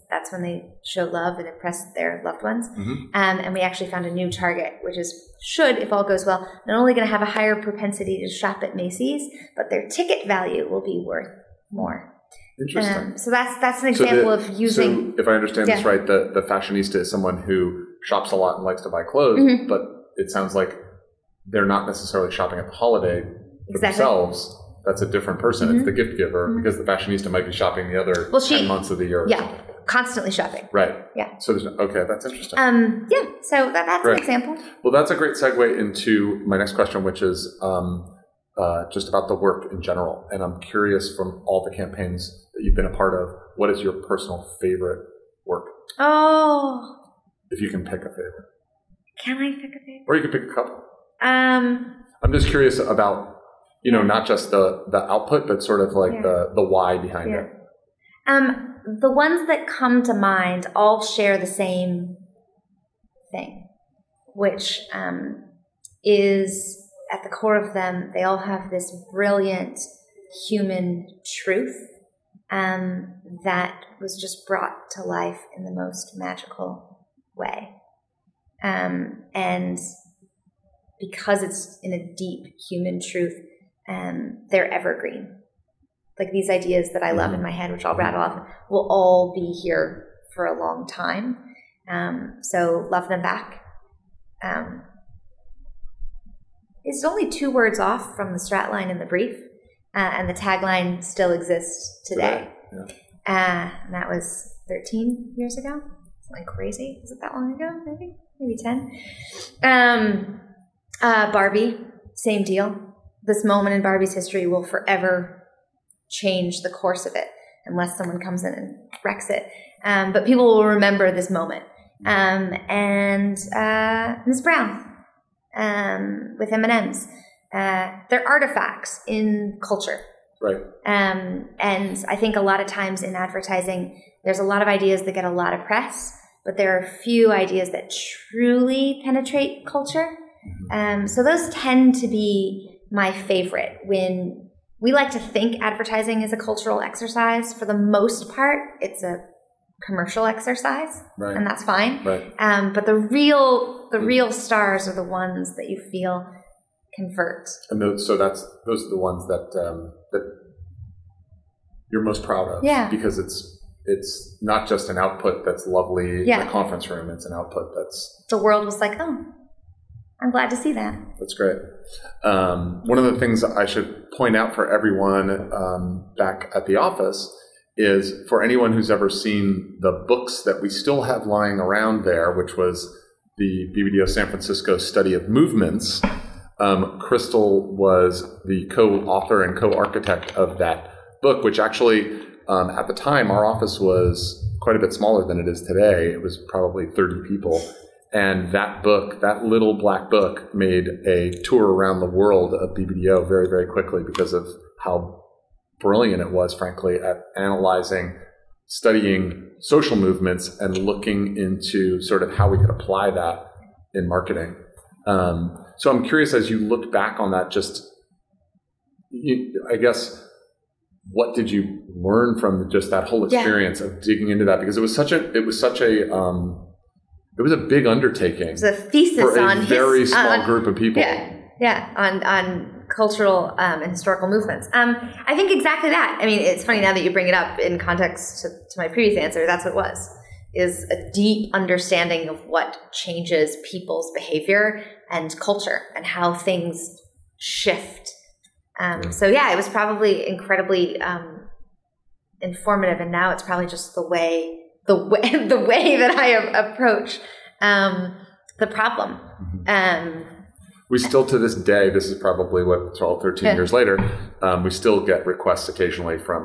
that's when they show love and impress their loved ones. Mm-hmm. Um, and we actually found a new target, which is should, if all goes well, not only going to have a higher propensity to shop at Macy's, but their ticket value will be worth more. Interesting. Um, so that's that's an example so the, of using. So if I understand yeah. this right, the the fashionista is someone who shops a lot and likes to buy clothes, mm-hmm. but it sounds like they're not necessarily shopping at the holiday exactly. themselves that's a different person. Mm-hmm. It's the gift giver mm-hmm. because the fashionista might be shopping the other well, she, 10 months of the year. Yeah. Constantly shopping. Right. Yeah. So there's, okay, that's interesting. Um, yeah. So that, that's an example. Well, that's a great segue into my next question, which is um, uh, just about the work in general. And I'm curious from all the campaigns that you've been a part of, what is your personal favorite work? Oh. If you can pick a favorite. Can I pick a favorite? Or you can pick a couple. Um, I'm just curious about you know, not just the the output, but sort of like yeah. the the why behind yeah. it. Um, the ones that come to mind all share the same thing, which um, is at the core of them. They all have this brilliant human truth um, that was just brought to life in the most magical way. Um, and because it's in a deep human truth, um, they're evergreen. Like these ideas that I love in my head, which I'll rattle off, will all be here for a long time. Um, so love them back. Um, it's only two words off from the strat line in the brief, uh, and the tagline still exists today. Today, Uh, and that was 13 years ago. Something crazy. Was it that long ago? Maybe, maybe 10. Um, uh, Barbie, same deal. This moment in Barbie's history will forever change the course of it, unless someone comes in and wrecks it. Um, but people will remember this moment. Um, and uh, Ms. Brown um, with M and M's. Uh, they're artifacts in culture. Right. Um, and I think a lot of times in advertising, there's a lot of ideas that get a lot of press, but there are few ideas that truly penetrate culture. Um, so those tend to be my favorite when we like to think advertising is a cultural exercise. For the most part, it's a commercial exercise, Right. and that's fine. Right. Um, but the real the real stars are the ones that you feel convert. And those, so that's those are the ones that um, that you're most proud of. Yeah. Because it's it's not just an output that's lovely Yeah. in a conference room. It's an output that's The world was like, oh, I'm glad to see that. that's great. Um, one of the things I should point out for everyone um, back at the office is for anyone who's ever seen the books that we still have lying around there, which was the BBDO San Francisco study of movements. Um, Crystal was the co-author and co-architect of that book, which actually, um, at the time, our office was quite a bit smaller than it is today. It was probably 30 people. And that book, that little black book, made a tour around the world of BBDO very, very quickly because of how brilliant it was, frankly, at analyzing, studying social movements and looking into sort of how we could apply that in marketing. Um, so I'm curious as you look back on that, just you, I guess, what did you learn from just that whole Yeah. experience of digging into that? Because it was such a, it was such a, um, it was a big undertaking It was a thesis for a on very his, small on- group of people. Yeah, yeah, on on cultural um, and historical movements. Um, I think exactly that. I mean, it's funny now that you bring it up in context to, to my previous answer. That's what it was. Is a deep understanding of what changes people's behavior and culture and how things shift. Um, so yeah, it was probably incredibly um, informative, and now it's probably just the way the way the way that I approach um, the problem. Um, We still, to this day, this is probably what 12, 13 Yeah. years later, um, we still get requests occasionally from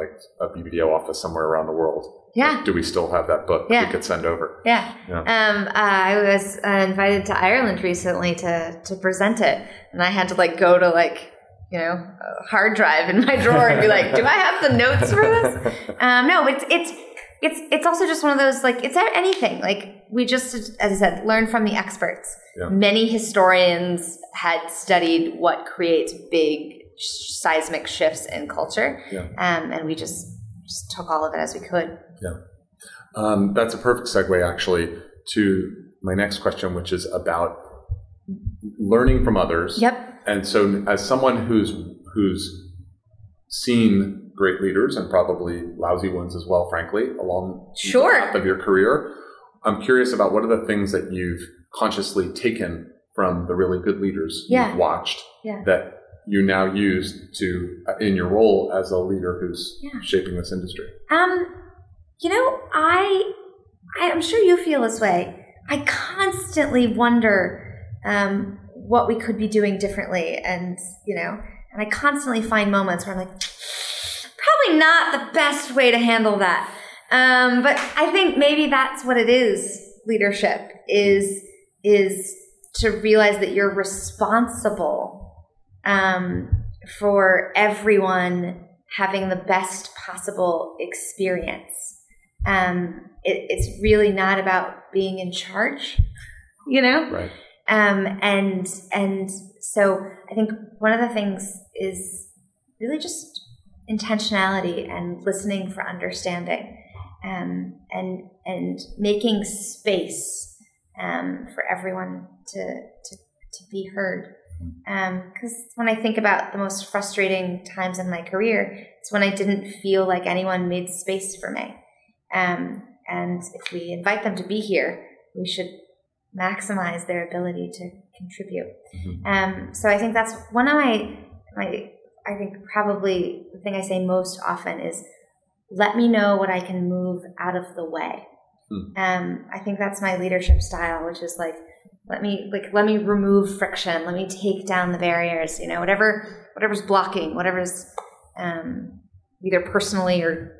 like a BBDO office somewhere around the world. yeah, Do we still have that book Yeah. we could send over? yeah. Yeah. Um, uh, I was uh, invited to Ireland recently to to present it, and I had to like go to like you know a hard drive in my drawer and be like, do I have the notes for this? Um, no, it's it's it's it's also just one of those like it's anything like we just as I said learn from the experts. Yeah. Many historians had studied what creates big seismic shifts in culture, Yeah. um, and we just just took all of it as we could. Um, that's a perfect segue, actually, to my next question, which is about learning from others. Yep. And so, as someone who's who's seen great leaders and probably lousy ones as well, frankly, along Sure. the path of your career, I'm curious about what are the things that you've consciously taken from the really good leaders Yeah. you've watched Yeah. that you now use to in your role as a leader who's Yeah. shaping this industry. Um, you know, I, I I'm sure you feel this way. I constantly wonder um, what we could be doing differently, and you know, and I constantly find moments where I'm like, probably not the best way to handle that. Um, but I think maybe that's what it is. Leadership is is to realize that you're responsible um, for everyone having the best possible experience. Um, it, it's really not about being in charge, you know. Right. Um, and and so I think one of the things is really just intentionality and listening for understanding um, and and making space um, for everyone to, to to be heard because um, when I think about the most frustrating times in my career, it's when I didn't feel like anyone made space for me. Um, and if we invite them to be here, we should maximize their ability to contribute. Mm-hmm. Um, so I think that's one of my my I think probably the thing I say most often is let me know what I can move out of the way. Mm. Um, I think that's my leadership style, which is like let me like let me remove friction let me take down the barriers you know whatever whatever's blocking whatever's um, either personally or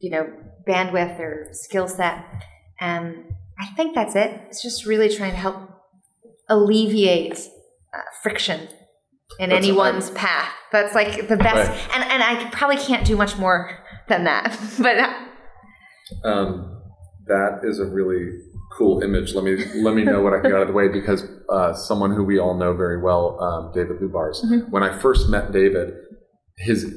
you know bandwidth or skill set um, i think that's it it's just really trying to help alleviate uh, friction in that's anyone's path that's like the best right. and, and i probably can't do much more than that but um, that is a really cool image. Let me let me know what I can get out of the way because uh, someone who we all know very well, um, David Lubars. Mm-hmm. When I first met David, his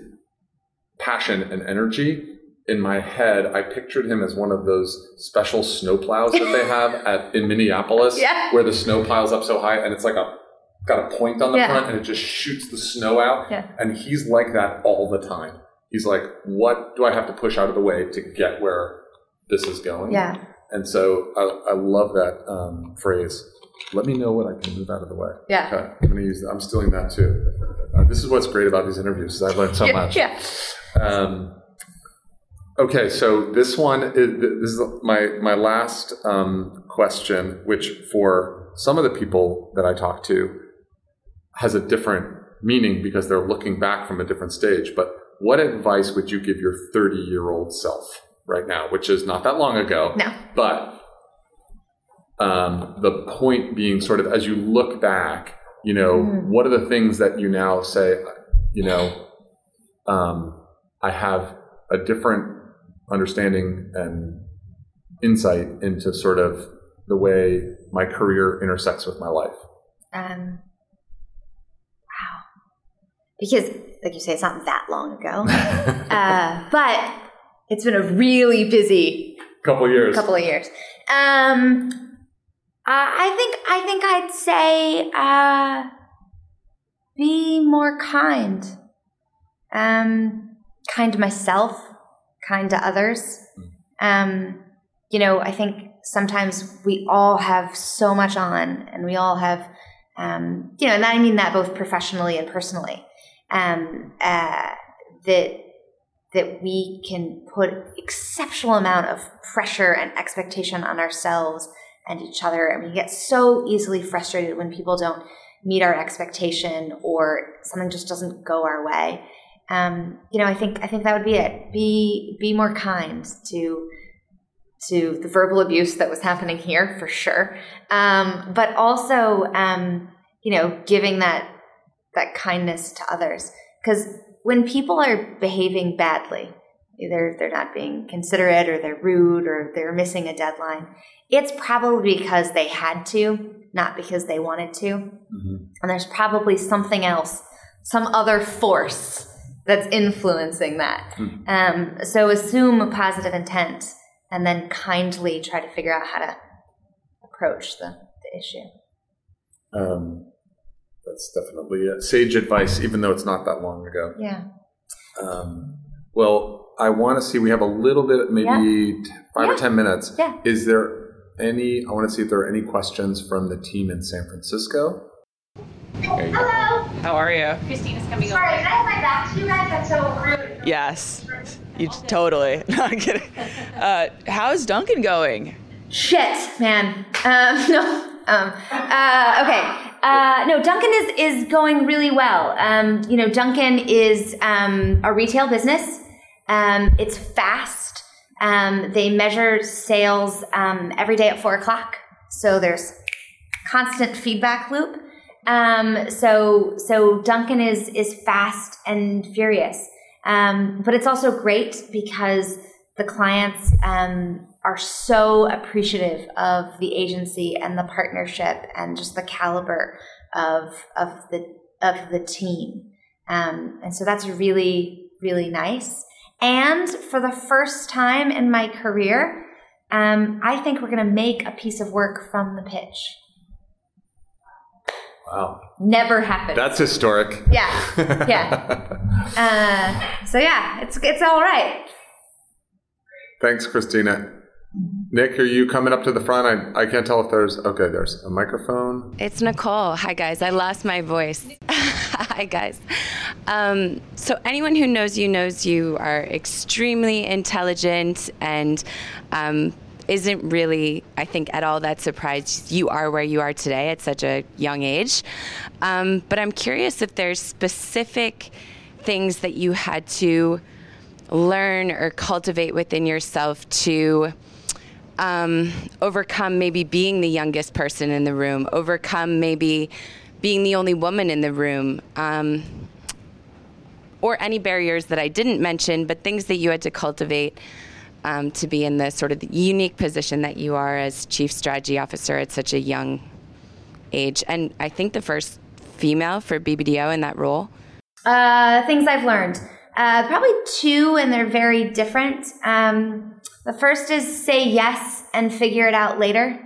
passion and energy in my head, I pictured him as one of those special snowplows that they have at in Minneapolis, yeah. where the snow piles up so high and it's like a got a point on the yeah. front and it just shoots the snow out. Yeah. And he's like that all the time. He's like, what do I have to push out of the way to get where this is going? Yeah. And so I, I love that um, phrase. Let me know what I can move out of the way. Yeah. Okay. I'm going to use that. I'm stealing that too. Uh, this is what's great about these interviews. Is I've learned so yeah, much. Yeah. Um, okay. So this one is, this is my, my last um, question, which for some of the people that I talk to has a different meaning because they're looking back from a different stage. But what advice would you give your 30 year old self? right now, which is not that long ago. No. But um, the point being, sort of, as you look back, you know, mm. what are the things that you now say, you know, um, I have a different understanding and insight into sort of the way my career intersects with my life? Um. Because, like you say, it's not that long ago. uh, but it's been a really busy couple years. Couple of years. Um, uh, I think I think I'd say uh, be more kind. Um, kind to myself, kind to others. Um, you know, I think sometimes we all have so much on, and we all have, um, you know, and I mean that both professionally and personally. Um, uh, that that we can put exceptional amount of pressure and expectation on ourselves and each other. And we get so easily frustrated when people don't meet our expectation or something just doesn't go our way. Um, you know i think i think that would be it. Be be more kind to to the verbal abuse that was happening here for sure. Um, but also um, you know giving that that kindness to others because when people are behaving badly, either they're not being considerate or they're rude or they're missing a deadline, it's probably because they had to, not because they wanted to. Mm-hmm. And there's probably something else, some other force that's influencing that. Mm-hmm. Um, so assume a positive intent and then kindly try to figure out how to approach the, the issue. Um, that's definitely sage advice, even though it's not that long ago. Yeah. Um, well, I want to see. We have a little bit, maybe yeah. five yeah. or ten minutes. Yeah. Is there any? I want to see if there are any questions from the team in San Francisco. Hello. How are you? Christina's coming Sorry, over. can I have my back to you guys? That's so rude. Yes. You totally. Not kidding. Uh, how's Dunkin' going? Shit, man. Um, no. Um, uh, okay. Uh, no, Dunkin' is is going really well. Um, you know, Dunkin' is um, a retail business. Um, it's fast. Um, they measure sales um, every day at four o'clock, so there's constant feedback loop. Um, so so Dunkin' is is fast and furious, but it's also great because the clients are so appreciative of the agency and the partnership and just the caliber of of the of the team. Um, and so that's really, really nice. And for the first time in my career, um, I think we're going to make a piece of work from the pitch. Wow. Never happened. That's historic. Yeah. Yeah. uh, so yeah, it's it's all right. Thanks, Christina. Nick, are you coming up to the front? I, I can't tell if there's okay, there's a microphone. It's Nicole. Hi guys. I lost my voice. Hi guys. Um, so anyone who knows you knows you are extremely intelligent and um, isn't really, I think, at all that surprised you are where you are today at such a young age. Um, but I'm curious if there's specific things that you had to learn or cultivate within yourself to um, overcome maybe being the youngest person in the room, overcome maybe being the only woman in the room, um, or any barriers that I didn't mention, but things that you had to cultivate um, to be in the sort of unique position that you are as chief strategy officer at such a young age, and I think the first female for BBDO in that role. Uh, things I've learned. Uh, probably two, and they're very different. Um, the first is say yes and figure it out later.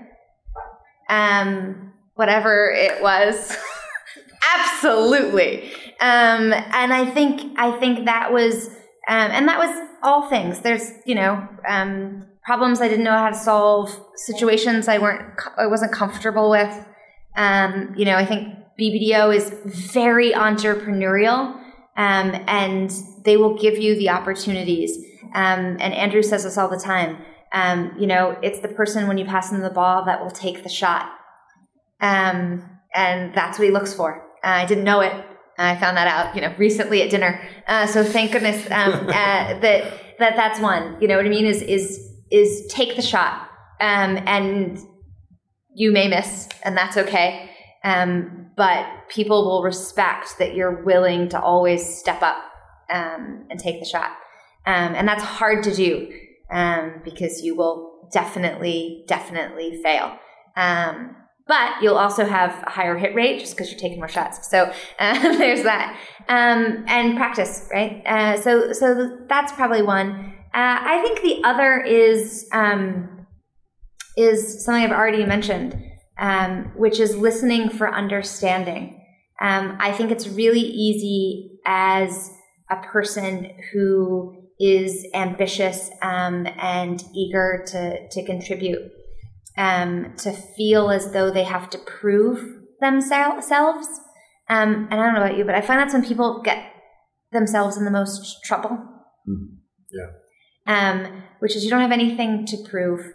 Um, whatever it was. Absolutely. Um, and I think I think that was um, and that was all things. There's you know um, problems I didn't know how to solve, situations I weren't I wasn't comfortable with. Um, you know, I think BBDO is very entrepreneurial, um, and they will give you the opportunities. Um, and Andrew says this all the time. Um, you know, it's the person when you pass them the ball that will take the shot. Um, and that's what he looks for. Uh, I didn't know it. I found that out, you know, recently at dinner. Uh, so thank goodness um, uh, that that that's one. You know what I mean? Is is is take the shot, um, and you may miss, and that's okay. Um, but people will respect that you're willing to always step up um, and take the shot. Um, and that's hard to do um, because you will definitely, definitely fail. Um, but you'll also have a higher hit rate just because you're taking more shots. So uh, there's that. Um, and practice, right? Uh, so so that's probably one. Uh, I think the other is um, is something I've already mentioned, um, which is listening for understanding. Um, I think it's really easy as a person who is ambitious um, and eager to, to contribute, um, to feel as though they have to prove themselves. Um, and I don't know about you, but I find that's when people get themselves in the most trouble. Mm. Yeah. Um, which is you don't have anything to prove.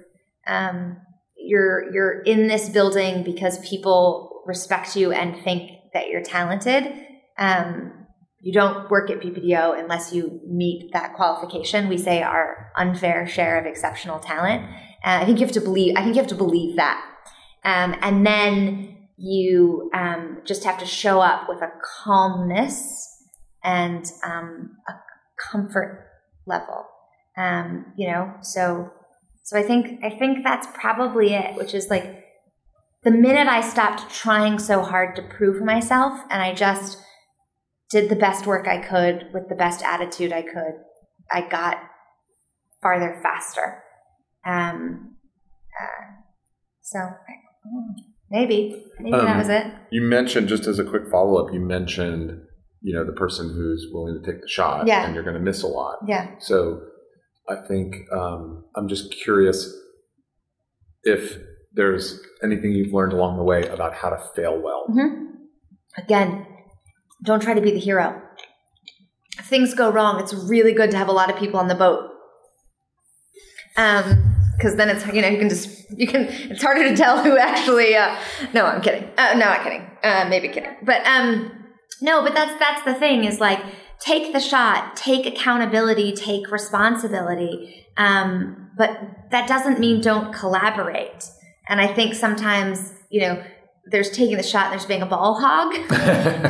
Um, you're you're in this building because people respect you and think that you're talented. Um, you don't work at BBDO unless you meet that qualification. We say our unfair share of exceptional talent. Uh, I think you have to believe. I think you have to believe that, um, and then you um, just have to show up with a calmness and um, a comfort level. Um, you know, so so I think I think that's probably it. Which is like the minute I stopped trying so hard to prove myself, and I just did the best work I could with the best attitude I could, I got farther faster. Um, uh, so maybe, maybe um, that was it. You mentioned just as a quick follow up, you mentioned you know the person who's willing to take the shot, yeah. and you're going to miss a lot. Yeah. So I think um, I'm just curious if there's anything you've learned along the way about how to fail well. Mm-hmm. Again, don't try to be the hero. If things go wrong, it's really good to have a lot of people on the boat. Um, because then it's you know you can just you can it's harder to tell who actually. Uh, no, I'm kidding. Uh, no, I'm kidding. Uh, maybe kidding. But um, no, but that's that's the thing is like take the shot, take accountability, take responsibility. Um, but that doesn't mean don't collaborate. And I think sometimes you know there's taking the shot and there's being a ball hog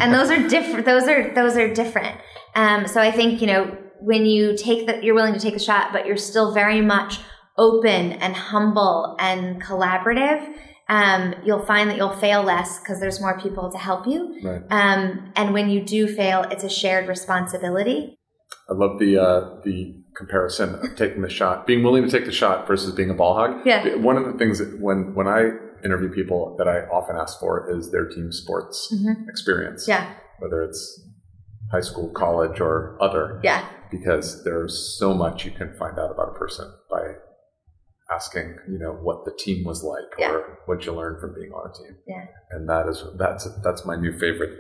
and those are different those are those are different um, so i think you know when you take that you're willing to take the shot but you're still very much open and humble and collaborative um, you'll find that you'll fail less because there's more people to help you. Right. Um, and when you do fail, it's a shared responsibility. I love the uh, the comparison of taking the shot, being willing to take the shot versus being a ball hog. Yeah. One of the things that when when I interview people that I often ask for is their team sports Mhm. experience. Yeah. Whether it's high school, college, or other. Yeah. Because there's so much you can find out about a person by asking, you know, what the team was like Yeah. or what you learned from being on a team. Yeah. And that is that's that's my new favorite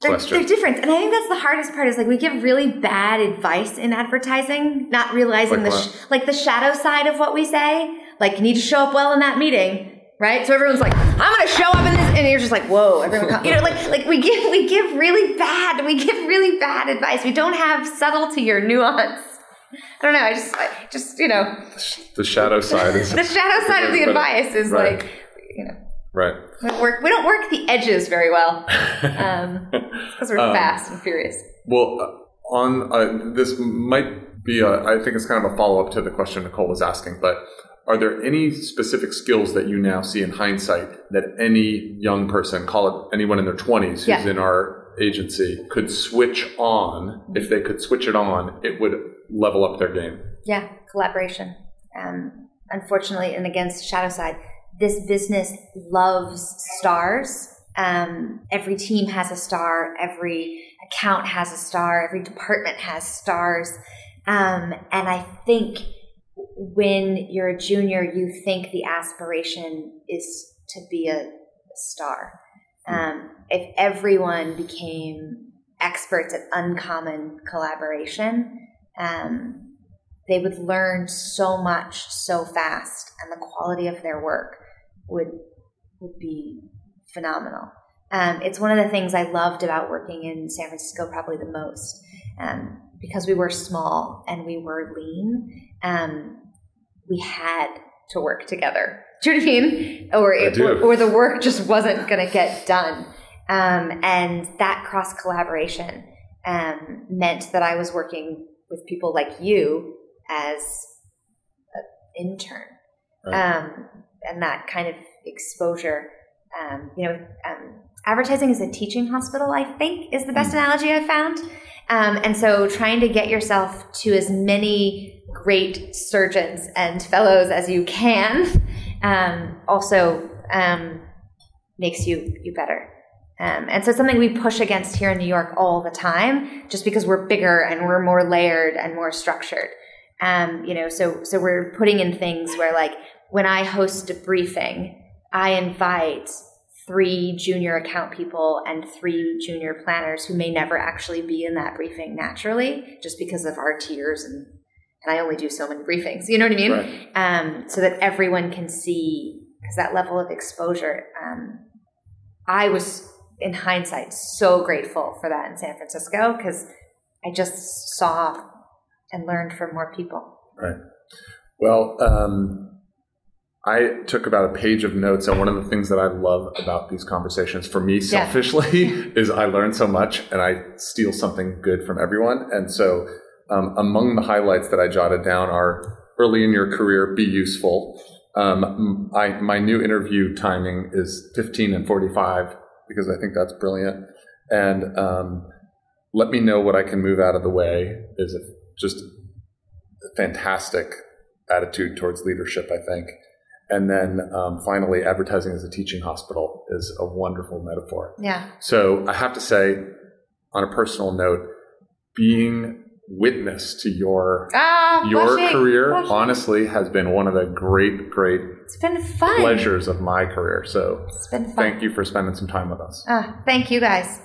They're, they're different. And I think that's the hardest part is like we give really bad advice in advertising, not realizing Like the, sh- like the shadow side of what we say. Like you need to show up well in that meeting, right? So everyone's like, I'm going to show up in this. And you're just like, whoa, everyone, you know, like, like we give, we give really bad, we give really bad advice. We don't have subtlety or nuance. I don't know. I just, I just, you know, the shadow side is the shadow side of the advice is right. like, you know, right. we don't work, we don't work the edges very well. Um, because we're Um, fast and furious. Well, uh, on uh, this might be, a, I think it's kind of a follow up to the question Nicole was asking, but are there any specific skills that you now see in hindsight that any young person, call it anyone in their 20s who's Yeah. in our agency, could switch on? If they could switch it on, it would level up their game. Yeah, collaboration. Um, unfortunately, and against shadow side, this business loves stars. Um, every team has a star. Every account has a star. Every department has stars. Um, and I think when you're a junior, you think the aspiration is to be a, star. Um, if everyone became experts at uncommon collaboration, um, they would learn so much so fast, and the quality of their work would would be phenomenal. Um, it's one of the things I loved about working in San Francisco probably the most um, because we were small and we were lean. Um, we had to work together. Do you know what I mean? Or, I do. or, or the work just wasn't going to get done. Um, and that cross collaboration um, meant that I was working with people like you as an intern. Right. Um, and that kind of exposure. Um, you know, um, advertising is a teaching hospital, I think, is the best analogy I've found. Um, and so trying to get yourself to as many great surgeons and fellows as you can um, also um, makes you you better. Um, and so it's something we push against here in New York all the time, just because we're bigger and we're more layered and more structured. Um, you know, so so we're putting in things where like when I host a briefing, I invite three junior account people and three junior planners who may never actually be in that briefing naturally, just because of our tiers and and I only do so many briefings. You know what I mean? Right. Um, so that everyone can see because that level of exposure. Um, I was in hindsight so grateful for that in San Francisco because I just saw and learned from more people. Right. Well, um, I took about a page of notes, and one of the things that I love about these conversations, for me Yeah. selfishly, is I learn so much, and I steal something good from everyone. And so, um, among the highlights that I jotted down are early in your career, be useful. Um, I, my new interview timing is 15 and 45 because I think that's brilliant. And um, let me know what I can move out of the way is a, just a fantastic attitude towards leadership, I think. And then um, finally, advertising as a teaching hospital is a wonderful metaphor. Yeah. So I have to say, on a personal note, being witness to your Ah, your career honestly has been one of the great great It's been fun. pleasures of my career so It's been fun. thank you for spending some time with us Ah, thank you guys.